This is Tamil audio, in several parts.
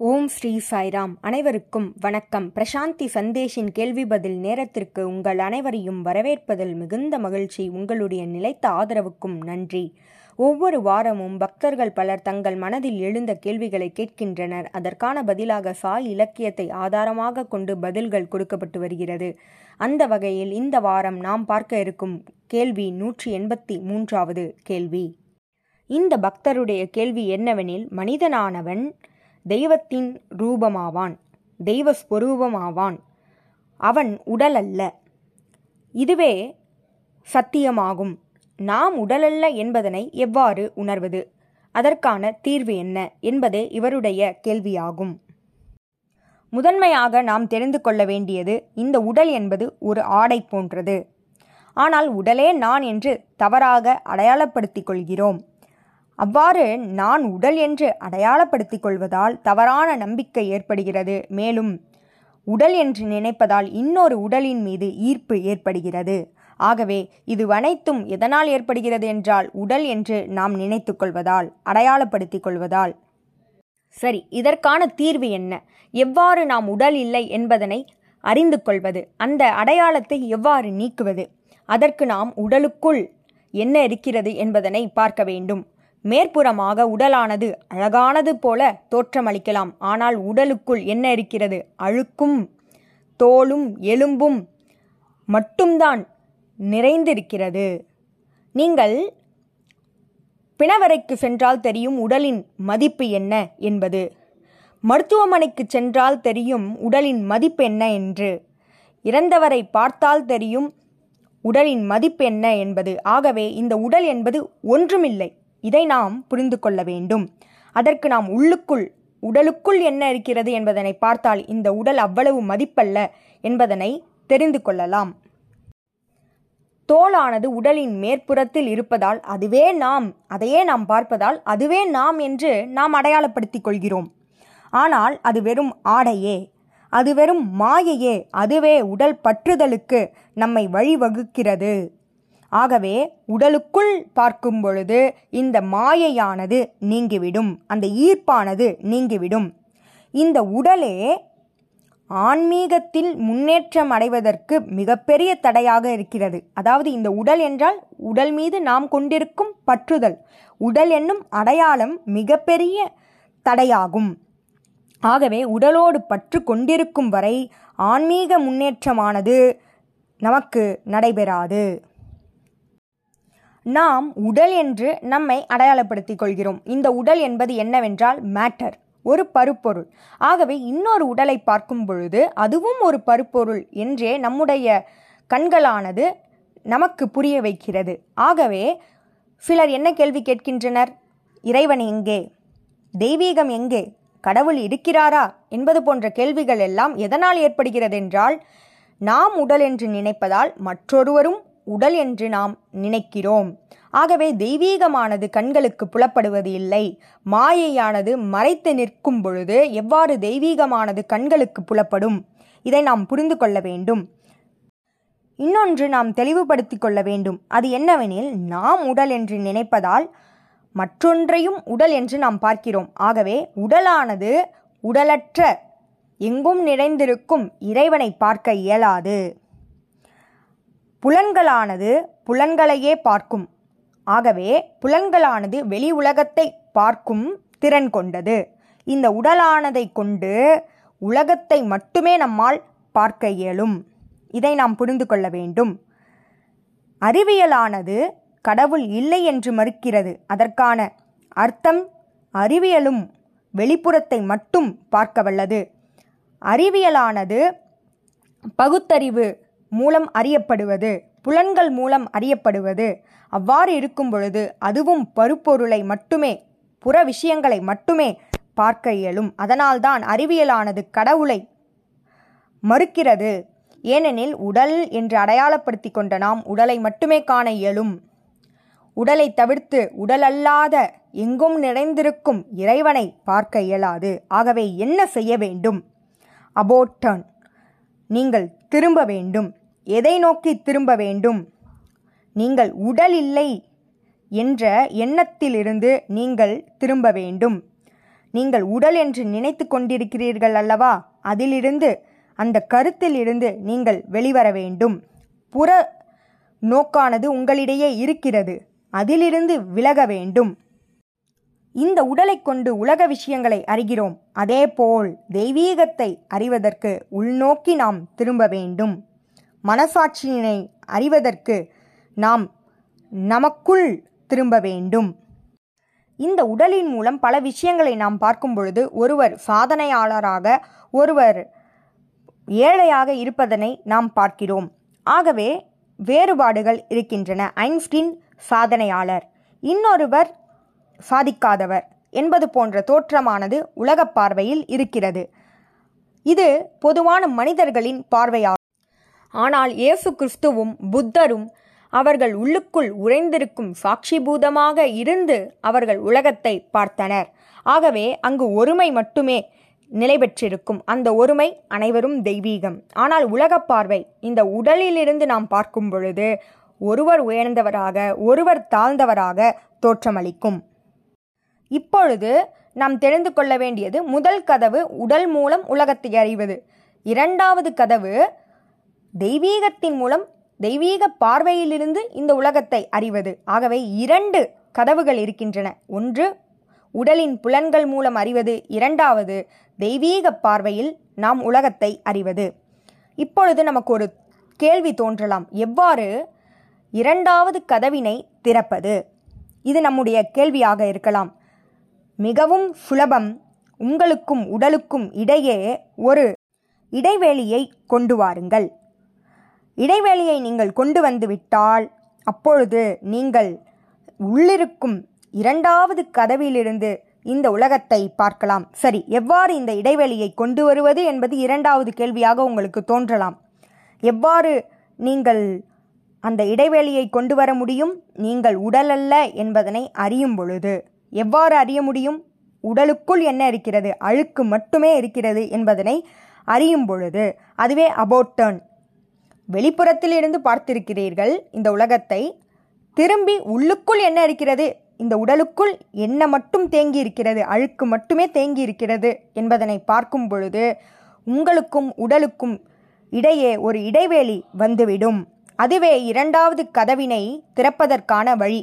ஓம் ஸ்ரீ சாய்ராம். அனைவருக்கும் வணக்கம். பிரசாந்தி சந்தேஷின் கேள்வி பதில் நேரத்திற்கு உங்கள் அனைவரையும் வரவேற்பதில் மிகுந்த மகிழ்ச்சி. உங்களுடைய நிலைத்த ஆதரவுக்கும் நன்றி. ஒவ்வொரு வாரமும் பக்தர்கள் பலர் தங்கள் மனதில் எழுந்த கேள்விகளை கேட்கின்றனர். அதற்கான பதிலாக சாய் இலக்கியத்தை ஆதாரமாக கொண்டு பதில்கள் கொடுக்கப்பட்டு வருகிறது. அந்த வகையில் இந்த வாரம் நாம் பார்க்க இருக்கும் கேள்வி நூற்றி எண்பத்தி மூன்றாவது கேள்வி. இந்த பக்தருடைய கேள்வி என்னவெனில் மனிதனானவன் தெய்வத்தின் ரூபமாவான் தெய்வ ஸ்வரூபமாவான். அவன் உடலல்ல. இதுவே சத்தியமாகும். நாம் உடலல்ல என்பதனை எவ்வாறு உணர்வது? அதற்கான தீர்வு என்ன என்பதே இவருடைய கேள்வியாகும். முதன்மையாக நாம் தெரிந்து கொள்ள வேண்டியது இந்த உடல் என்பது ஒரு ஆடை போன்றது. ஆனால் உடலே நான் என்று தவறாக அடையாளப்படுத்திக் கொள்கிறோம். அவ்வாறு நான் உடல் என்று அடையாளப்படுத்திக் கொள்வதால் தவறான நம்பிக்கை ஏற்படுகிறது. மேலும் உடல் என்று நினைப்பதால் இன்னொரு உடலின் மீது ஈர்ப்பு ஏற்படுகிறது. ஆகவே இது அனைத்தும் எதனால் ஏற்படுகிறது என்றால் உடல் என்று நாம் நினைத்து கொள்வதால் அடையாளப்படுத்திக் கொள்வதால். சரி இதற்கான தீர்வு என்ன? எவ்வாறு நாம் உடல் இல்லை என்பதனை அறிந்து கொள்வது அந்த அடையாளத்தை எவ்வாறு நீக்குவது? அதற்கு நாம் உடலுக்குள் என்ன இருக்கிறது என்பதனை பார்க்க வேண்டும். மேற்புறமாக உடலானது அழகானது போல தோற்றமளிக்கலாம். ஆனால் உடலுக்குள் என்ன இருக்கிறது? அழுக்கும் தோலும் எலும்பும் மட்டும்தான் நிறைந்திருக்கிறது. நீங்கள் பிணவரைக்கு சென்றால் தெரியும் உடலின் மதிப்பு என்ன என்பது. மருத்துவமனைக்கு சென்றால் தெரியும் உடலின் மதிப்பு என்ன என்று. இறந்தவரை பார்த்தால் தெரியும் உடலின் மதிப்பு என்ன என்பது. ஆகவே இந்த உடல் என்பது ஒன்றுமில்லை. இதை நாம் புரிந்து கொள்ள வேண்டும். அதற்கு நாம் உள்ளுக்குள் உடலுக்குள் என்ன இருக்கிறது என்பதனை பார்த்தால் இந்த உடல் அவ்வளவு மதிப்பல்ல என்பதனை தெரிந்து கொள்ளலாம். தோலானது உடலின் மேற்புறத்தில் இருப்பதால் அதுவே நாம் அதையே நாம் பார்ப்பதால் அதுவே நாம் என்று நாம் அடையாளப்படுத்திக் கொள்கிறோம். ஆனால் அது வெறும் ஆடையே அது வெறும் மாயையே அதுவே உடல் பற்றுதலுக்கு நம்மை வழிவகுக்கிறது. ஆகவே உடலுக்குள் பார்க்கும் பொழுது இந்த மாயையானது நீங்கிவிடும் அந்த ஈர்ப்பானது நீங்கிவிடும். இந்த உடலே ஆன்மீகத்தில் முன்னேற்றம் அடைவதற்கு மிகப்பெரிய தடையாக இருக்கிறது. அதாவது இந்த உடல் என்றால் உடல் மீது நாம் கொண்டிருக்கும் பற்றுதல். உடல் என்னும் அடையாளம் மிகப்பெரிய தடையாகும். ஆகவே உடலோடு பற்று கொண்டிருக்கும் வரை ஆன்மீக முன்னேற்றமானது நமக்கு நடைபெறாது. நாம் உடல் என்று நம்மை அடையாளப்படுத்திக் கொள்கிறோம். இந்த உடல் என்பது என்னவென்றால் மேட்டர் ஒரு பருப்பொருள். ஆகவே இன்னொரு உடலை பார்க்கும் பொழுது அதுவும் ஒரு பருப்பொருள் என்றே நம்முடைய கண்களானது நமக்கு புரிய வைக்கிறது. ஆகவே சிலர் என்ன கேள்வி கேட்கின்றனர்? இறைவன் எங்கே? தெய்வீகம் எங்கே? கடவுள் இருக்கிறாரா? என்பது போன்ற கேள்விகள் எல்லாம் எதனால் ஏற்படுகிறது என்றால் நாம் உடல் என்று நினைப்பதால் மற்றொருவரும் உடல் என்று நாம் நினைக்கிறோம். ஆகவே தெய்வீகமானது கண்களுக்கு புலப்படுவது இல்லை. மாயையானது மறைத்து நிற்கும் பொழுது எவ்வாறு தெய்வீகமானது கண்களுக்கு புலப்படும்? இதை நாம் புரிந்து கொள்ள வேண்டும். இன்னொன்று நாம் தெளிவுபடுத்திக் கொள்ள வேண்டும். அது என்னவெனில் நாம் உடல் என்று நினைப்பதால் மற்றொன்றையும் உடல் என்று நாம் பார்க்கிறோம். ஆகவே உடலானது உடலற்ற எங்கும் நிறைந்திருக்கும் இறைவனை பார்க்க இயலாது. புலன்களானது புலன்களையே பார்க்கும். ஆகவே புலன்களானது வெளி உலகத்தை பார்க்கும் திறன் கொண்டது. இந்த உடலானதை கொண்டு உலகத்தை மட்டுமே நம்மால் பார்க்க இயலும். இதை நாம் புரிந்து கொள்ள வேண்டும். அறிவியலானது கடவுள் இல்லை என்று மறுக்கிறது. அதற்கான அர்த்தம் அறிவியலும் வெளிப்புறத்தை மட்டும் பார்க்க வல்லது. அறிவியலானது பகுத்தறிவு மூலம் அறியப்படுவது. புலன்கள் மூலம் அறியப்படுவது. அவ்வாறு இருக்கும் பொழுது அதுவும் பருப்பொருளை மட்டுமே புற விஷயங்களை மட்டுமே பார்க்க இயலும். அதனால்தான் அறிவியலானது கடவுளை மறுக்கிறது. ஏனெனில் உடல் என்று அடையாளப்படுத்தி கொண்ட நாம் உடலை மட்டுமே காண இயலும். உடலை தவிர்த்து உடலல்லாத எங்கும் நிறைந்திருக்கும் இறைவனை பார்க்க இயலாது. ஆகவே என்ன செய்ய வேண்டும்? அபோட்டர்ன் நீங்கள் திரும்ப வேண்டும். எதை நோக்கி திரும்ப வேண்டும்? நீங்கள் உடல் இல்லை என்ற எண்ணத்திலிருந்து நீங்கள் திரும்ப வேண்டும். நீங்கள் உடல் என்று நினைத்து கொண்டிருக்கிறீர்கள் அல்லவா? அதிலிருந்து அந்த கருத்தில் இருந்து நீங்கள் வெளிவர வேண்டும். புற நோக்கானது உங்களிடையே இருக்கிறது. அதிலிருந்து விலக வேண்டும். இந்த உடலை கொண்டு உலக விஷயங்களை அறிகிறோம். அதேபோல் தெய்வீகத்தை அறிவதற்கு உள்நோக்கி நாம் திரும்ப வேண்டும். மனசாட்சியினை அறிவதற்கு நாம் நமக்குள் திரும்ப வேண்டும். இந்த உடலின் மூலம் பல விஷயங்களை நாம் பார்க்கும் பொழுது ஒருவர் சாதனையாளராக ஒருவர் ஏழையாக இருப்பதனை நாம் பார்க்கிறோம். ஆகவே வேறுபாடுகள் இருக்கின்றன. ஐன்ஸ்டீன் சாதனையாளர். இன்னொருவர் சாதிக்காதவர் என்பது போன்ற தோற்றமானது உலகப் பார்வையில் இருக்கிறது. இது பொதுவான மனிதர்களின் பார்வையாகும். ஆனால் இயேசு கிறிஸ்துவும் புத்தரும் அவர்கள் உள்ளுக்குள் உறைந்திருக்கும் சாட்சிபூதமாக இருந்து அவர்கள் உலகத்தை பார்த்தனர். ஆகவே அங்கு ஒருமை மட்டுமே நிலை பெற்றிருக்கும். அந்த ஒருமை அனைவரும் தெய்வீகம். ஆனால் உலகப் பார்வை இந்த உடலிலிருந்து நாம் பார்க்கும் பொழுது ஒருவர் உயர்ந்தவராக ஒருவர் தாழ்ந்தவராக தோற்றமளிக்கும். இப்பொழுது நாம் தெரிந்து கொள்ள வேண்டியது முதல் கதவு உடல் மூலம் உலகத்தை அறிவது. இரண்டாவது கதவு தெய்வீகத்தின் மூலம் தெய்வீக பார்வையிலிருந்து இந்த உலகத்தை அறிவது. ஆகவே இரண்டு கதவுகள் இருக்கின்றன. ஒன்று உடலின் புலன்கள் மூலம் அறிவது. இரண்டாவது தெய்வீக பார்வையில் நாம் உலகத்தை அறிவது. இப்பொழுது நமக்கு ஒரு கேள்வி தோன்றலாம். எவ்வாறு இரண்டாவது கதவினை திறப்பது? இது நம்முடைய கேள்வியாக இருக்கலாம். மிகவும் சுலபம் உங்களுக்கும் உடலுக்கும் இடையே ஒரு இடைவெளியை கொண்டு வாருங்கள். இடைவெளியை நீங்கள் கொண்டு வந்து விட்டால் அப்பொழுது நீங்கள் உள்ளிருக்கும் இரண்டாவது கதவிலிருந்து இந்த உலகத்தை பார்க்கலாம். சரி எவ்வாறு இந்த இடைவெளியை கொண்டு வருவது என்பது இரண்டாவது கேள்வியாக உங்களுக்கு தோன்றலாம். எவ்வாறு நீங்கள் அந்த இடைவெளியை கொண்டு வர முடியும்? நீங்கள் உடல் அல்ல என்பதனை அறியும் பொழுது. எவ்வாறு அறிய முடியும்? உடலுக்குள் என்ன இருக்கிறது? அழுக்கு மட்டுமே இருக்கிறது என்பதனை அறியும் பொழுது. அதுவே அபோட் டர்ன். வெளிப்புறத்தில் இருந்து பார்த்திருக்கிறீர்கள் இந்த உலகத்தை திரும்பி உள்ளுக்குள் என்ன இருக்கிறது? இந்த உடலுக்குள் என்ன மட்டும் தேங்கி இருக்கிறது அழுக்கு மட்டுமே தேங்கி இருக்கிறது என்பதனை பார்க்கும் பொழுது உங்களுக்கும் உடலுக்கும் இடையே ஒரு இடைவேளி வந்துவிடும். அதுவே இரண்டாவது கதவினை திறப்பதற்கான வழி.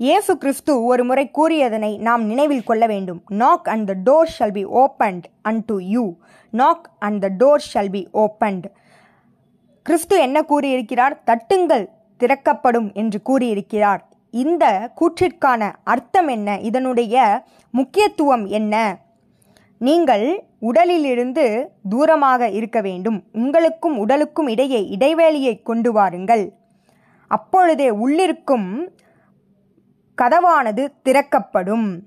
இயேசு கிறிஸ்து ஒரு முறை கூறியதனை நாம் நினைவில் கொள்ள வேண்டும். Knock and the door shall be opened unto you knock and the door shall be opened கிறிஸ்து என்ன கூறியிருக்கிறார்? தட்டுங்கள் திறக்கப்படும் என்று கூறியிருக்கிறார். இந்த கூற்றிற்கான அர்த்தம் என்ன? இதனுடைய முக்கியத்துவம் என்ன? நீங்கள் உடலிலிருந்து தூரமாக இருக்க வேண்டும். உங்களுக்கும் உடலுக்கும் இடையே இடைவேளியை கொண்டு வாருங்கள். அப்பொழுதே உள்ளிருக்கும் கதவானது திறக்கப்படும்.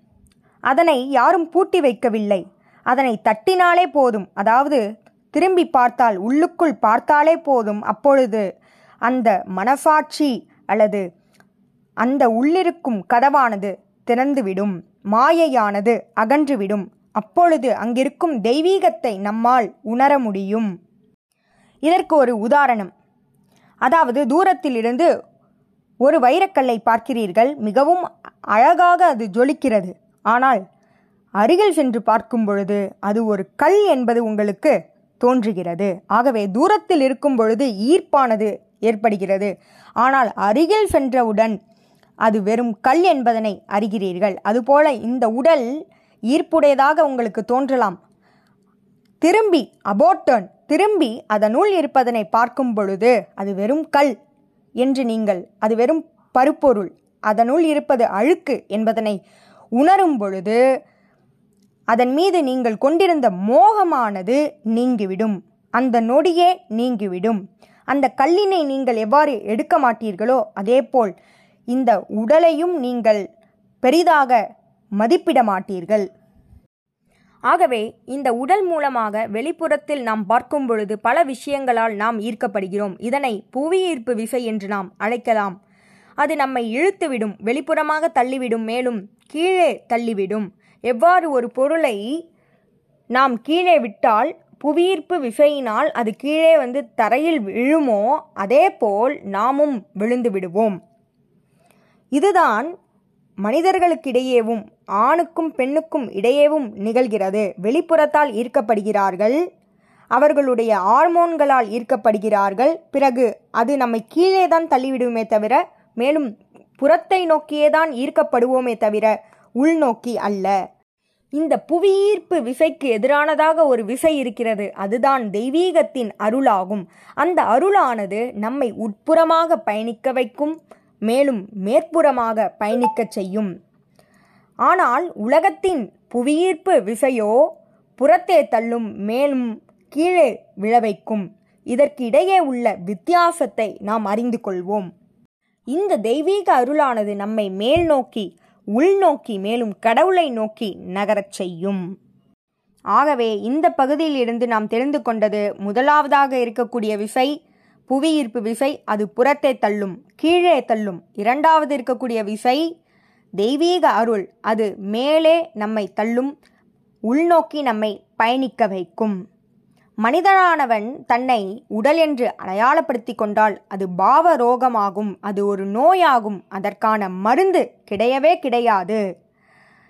அதனை யாரும் பூட்டி வைக்கவில்லை. அதனை தட்டினாலே போதும். அதாவது திரும்பி பார்த்தால் உள்ளுக்குள் பார்த்தாலே போதும். அப்பொழுது அந்த மனசாட்சி அல்லது அந்த உள்ளிருக்கும் கதவானது திறந்துவிடும். மாயையானது அகன்றுவிடும். அப்பொழுது அங்கிருக்கும் தெய்வீகத்தை நம்மால் உணர முடியும். இதற்கு ஒரு உதாரணம். அதாவது தூரத்திலிருந்து ஒரு வைரக்கல்லை பார்க்கிறீர்கள். மிகவும் அழகாக அது ஜொலிக்கிறது. ஆனால் அருகில் சென்று பார்க்கும் பொழுது அது ஒரு கல் என்பது உங்களுக்கு தோன்றுகிறது. ஆகவே தூரத்தில் இருக்கும் பொழுது ஈர்ப்பானது ஏற்படுகிறது. ஆனால் அருகில் சென்றவுடன் அது வெறும் கல் என்பதனை அறிகிறீர்கள். அதுபோல இந்த உடல் ஈர்ப்புடையதாக உங்களுக்கு தோன்றலாம். திரும்பி அபோட்டர்ன் திரும்பி அதனுள் இருப்பதனை பார்க்கும் பொழுது அது வெறும் கல் என்று நீங்கள் அது வெறும் பருப்பொருள் அதனுள் இருப்பது அழுக்கு என்பதனை உணரும் பொழுது அதன் மீது நீங்கள் கொண்டிருந்த மோகமானது நீங்கிவிடும். அந்த நொடியே நீங்கிவிடும். அந்த கல்லினை நீங்கள் எவ்வாறு எடுக்க மாட்டீர்களோ அதேபோல் இந்த உடலையும் நீங்கள் பெரிதாக மதிப்பிட மாட்டீர்கள். ஆகவே இந்த உடல் மூலமாக வெளிப்புறத்தில் நாம் பார்க்கும் பொழுது பல விஷயங்களால் நாம் ஈர்க்கப்படுகிறோம். இதனை புவியீர்ப்பு விசை என்று நாம் அழைக்கலாம். அது நம்மை இழுத்துவிடும் வெளிப்புறமாக தள்ளிவிடும் மேலும் கீழே தள்ளிவிடும். எவ்வாறு ஒரு பொருளை நாம் கீழே விட்டால் புவியீர்ப்பு விசையினால் அது கீழே வந்து தரையில் விழுமோ அதேபோல் நாமும் விழுந்து விடுவோம். இதுதான் மனிதர்களுக்கிடையேவும் ஆணுக்கும் பெண்ணுக்கும் இடையேவும் நிகழ்கிறது. வெளிப்புறத்தால் ஈர்க்கப்படுகிறார்கள். அவர்களுடைய ஹார்மோன்களால் ஈர்க்கப்படுகிறார்கள். பிறகு அது நம்மை கீழே தான் தள்ளிவிடுமே தவிர மேலும் புறத்தை நோக்கியே தான் ஈர்க்கப்படுவோமே தவிர உள்நோக்கி அல்ல. இந்த புவியீர்ப்பு விசைக்கு எதிரானதாக ஒரு விசை இருக்கிறது. அதுதான் தெய்வீகத்தின் அருளாகும். அந்த அருளானது நம்மை உட்புறமாக பயணிக்க வைக்கும் மேலும் மேற்புறமாக பயணிக்கச் செய்யும். ஆனால் உலகத்தின் புவியீர்ப்பு விசையோ புறத்தே தள்ளும் மேலும் கீழே விழவைக்கும் இதற்கு இடையே உள்ள வித்தியாசத்தை நாம் அறிந்து கொள்வோம். இந்த தெய்வீக அருளானது நம்மை மேல் நோக்கி உள்நோக்கி மேலும் கடவுளை நோக்கி நகரச் செய்யும். ஆகவே இந்த பகுதியில் இருந்து நாம் தெரிந்து கொண்டது முதலாவதாக இருக்கக்கூடிய விசை புவியீர்ப்பு விசை அது புறத்தை தள்ளும் கீழே தள்ளும். இரண்டாவது இருக்கக்கூடிய விசை தெய்வீக அருள் அது மேலே நம்மை தள்ளும் உள்நோக்கி நம்மை பயணிக்க வைக்கும். மனிதனானவன் தன்னை உடல் என்று அடையாளப்படுத்தி கொண்டால் அது பாவ ரோகமாகும் அது ஒரு நோயாகும் அதற்கான மருந்து கிடையவே கிடையாது.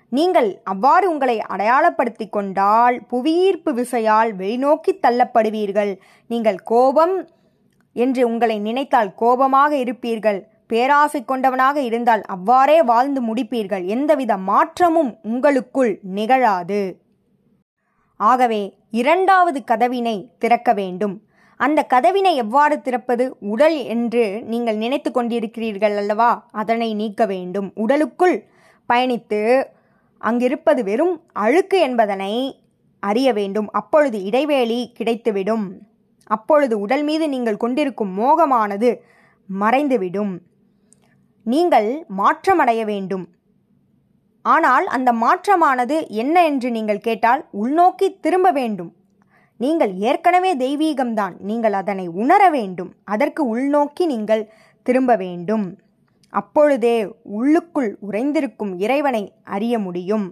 நீங்கள் அவ்வாறு உங்களை அடையாளப்படுத்தி கொண்டால் புவியீர்ப்பு விசையால் வெளிநோக்கி தள்ளப்படுவீர்கள். நீங்கள் கோபம் என்று உங்களை நினைத்தால் கோபமாக இருப்பீர்கள். பேராசை கொண்டவனாக இருந்தால் அவ்வாறே வாழ்ந்து முடிப்பீர்கள். எந்தவித மாற்றமும் உங்களுக்குள் நிகழாது. ஆகவே இரண்டாவது கதவினை திறக்க வேண்டும். அந்த கதவினை எவ்வாறு திறப்பது? உடல் என்று நீங்கள் நினைத்து கொண்டிருக்கிறீர்கள் அல்லவா? அதனை நீக்க வேண்டும். உடலுக்குள் பயணித்து அங்கிருப்பது வெறும் அழுக்கு என்பதனை அறிய வேண்டும். அப்பொழுது இடைவேளி கிடைத்துவிடும். அப்பொழுது உடல் மீது நீங்கள் கொண்டிருக்கும் மோகமானது மறைந்துவிடும். நீங்கள் மாற்றமடைய வேண்டும். ஆனால் அந்த மாற்றமானது என்ன என்று நீங்கள் கேட்டால் உள்நோக்கி திரும்ப வேண்டும். நீங்கள் ஏற்கனவே தெய்வீகம்தான். நீங்கள் அதனை உணர வேண்டும். அதற்கு உள்நோக்கி நீங்கள் திரும்ப வேண்டும். அப்பொழுதே உள்ளுக்குள் உறைந்திருக்கும் இறைவனை அறிய முடியும்.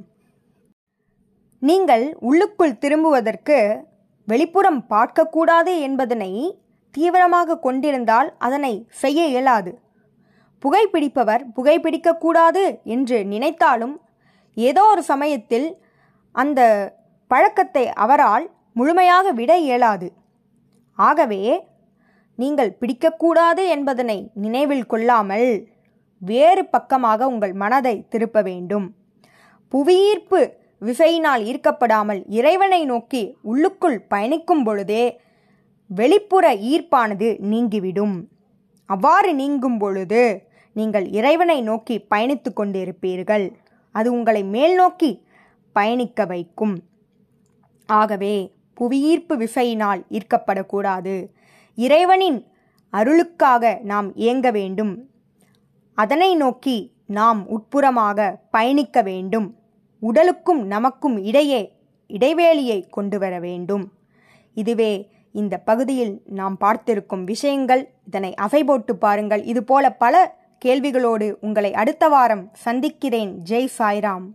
நீங்கள் உள்ளுக்குள் திரும்புவதற்கு வெளிப்புறம் பார்க்கக்கூடாது என்பதனை தீவிரமாக கொண்டிருந்தால் அதனை செய்ய இயலாது. புகைப்பிடிப்பவர் புகைப்பிடிக்கக்கூடாது என்று நினைத்தாலும் ஏதோ ஒரு சமயத்தில் அந்த பழக்கத்தை அவரால் முழுமையாக விட இயலாது. ஆகவே நீங்கள் பிடிக்கக்கூடாது என்பதனை நினைவில் கொள்ளாமல் வேறு பக்கமாக உங்கள் மனதை திருப்ப வேண்டும். புவியீர்ப்பு விசையினால் ஈர்க்கப்படாமல் இறைவனை நோக்கி உள்ளுக்குள் பயணிக்கும் பொழுதே வெளிப்புற ஈர்ப்பானது நீங்கிவிடும். அவ்வாறு நீங்கும் பொழுது நீங்கள் இறைவனை நோக்கி பயணித்து கொண்டிருப்பீர்கள். அது உங்களை மேல் நோக்கி பயணிக்க வைக்கும். ஆகவே புவியீர்ப்பு விசையினால் ஈர்க்கப்படக்கூடாது. இறைவனின் அருளுக்காக நாம் இயங்க வேண்டும். அதனை நோக்கி நாம் உட்புறமாக பயணிக்க வேண்டும். உடலுக்கும் நமக்கும் இடையே இடைவேளியை கொண்டு வர வேண்டும். இதுவே இந்த பகுதியில் நாம் பார்த்திருக்கும் விஷயங்கள். இதனை அசை போட்டு பாருங்கள். இதுபோல பல கேள்விகளோடு உங்களை அடுத்த வாரம் சந்திக்கிறேன். ஜெய் சாய்ராம்.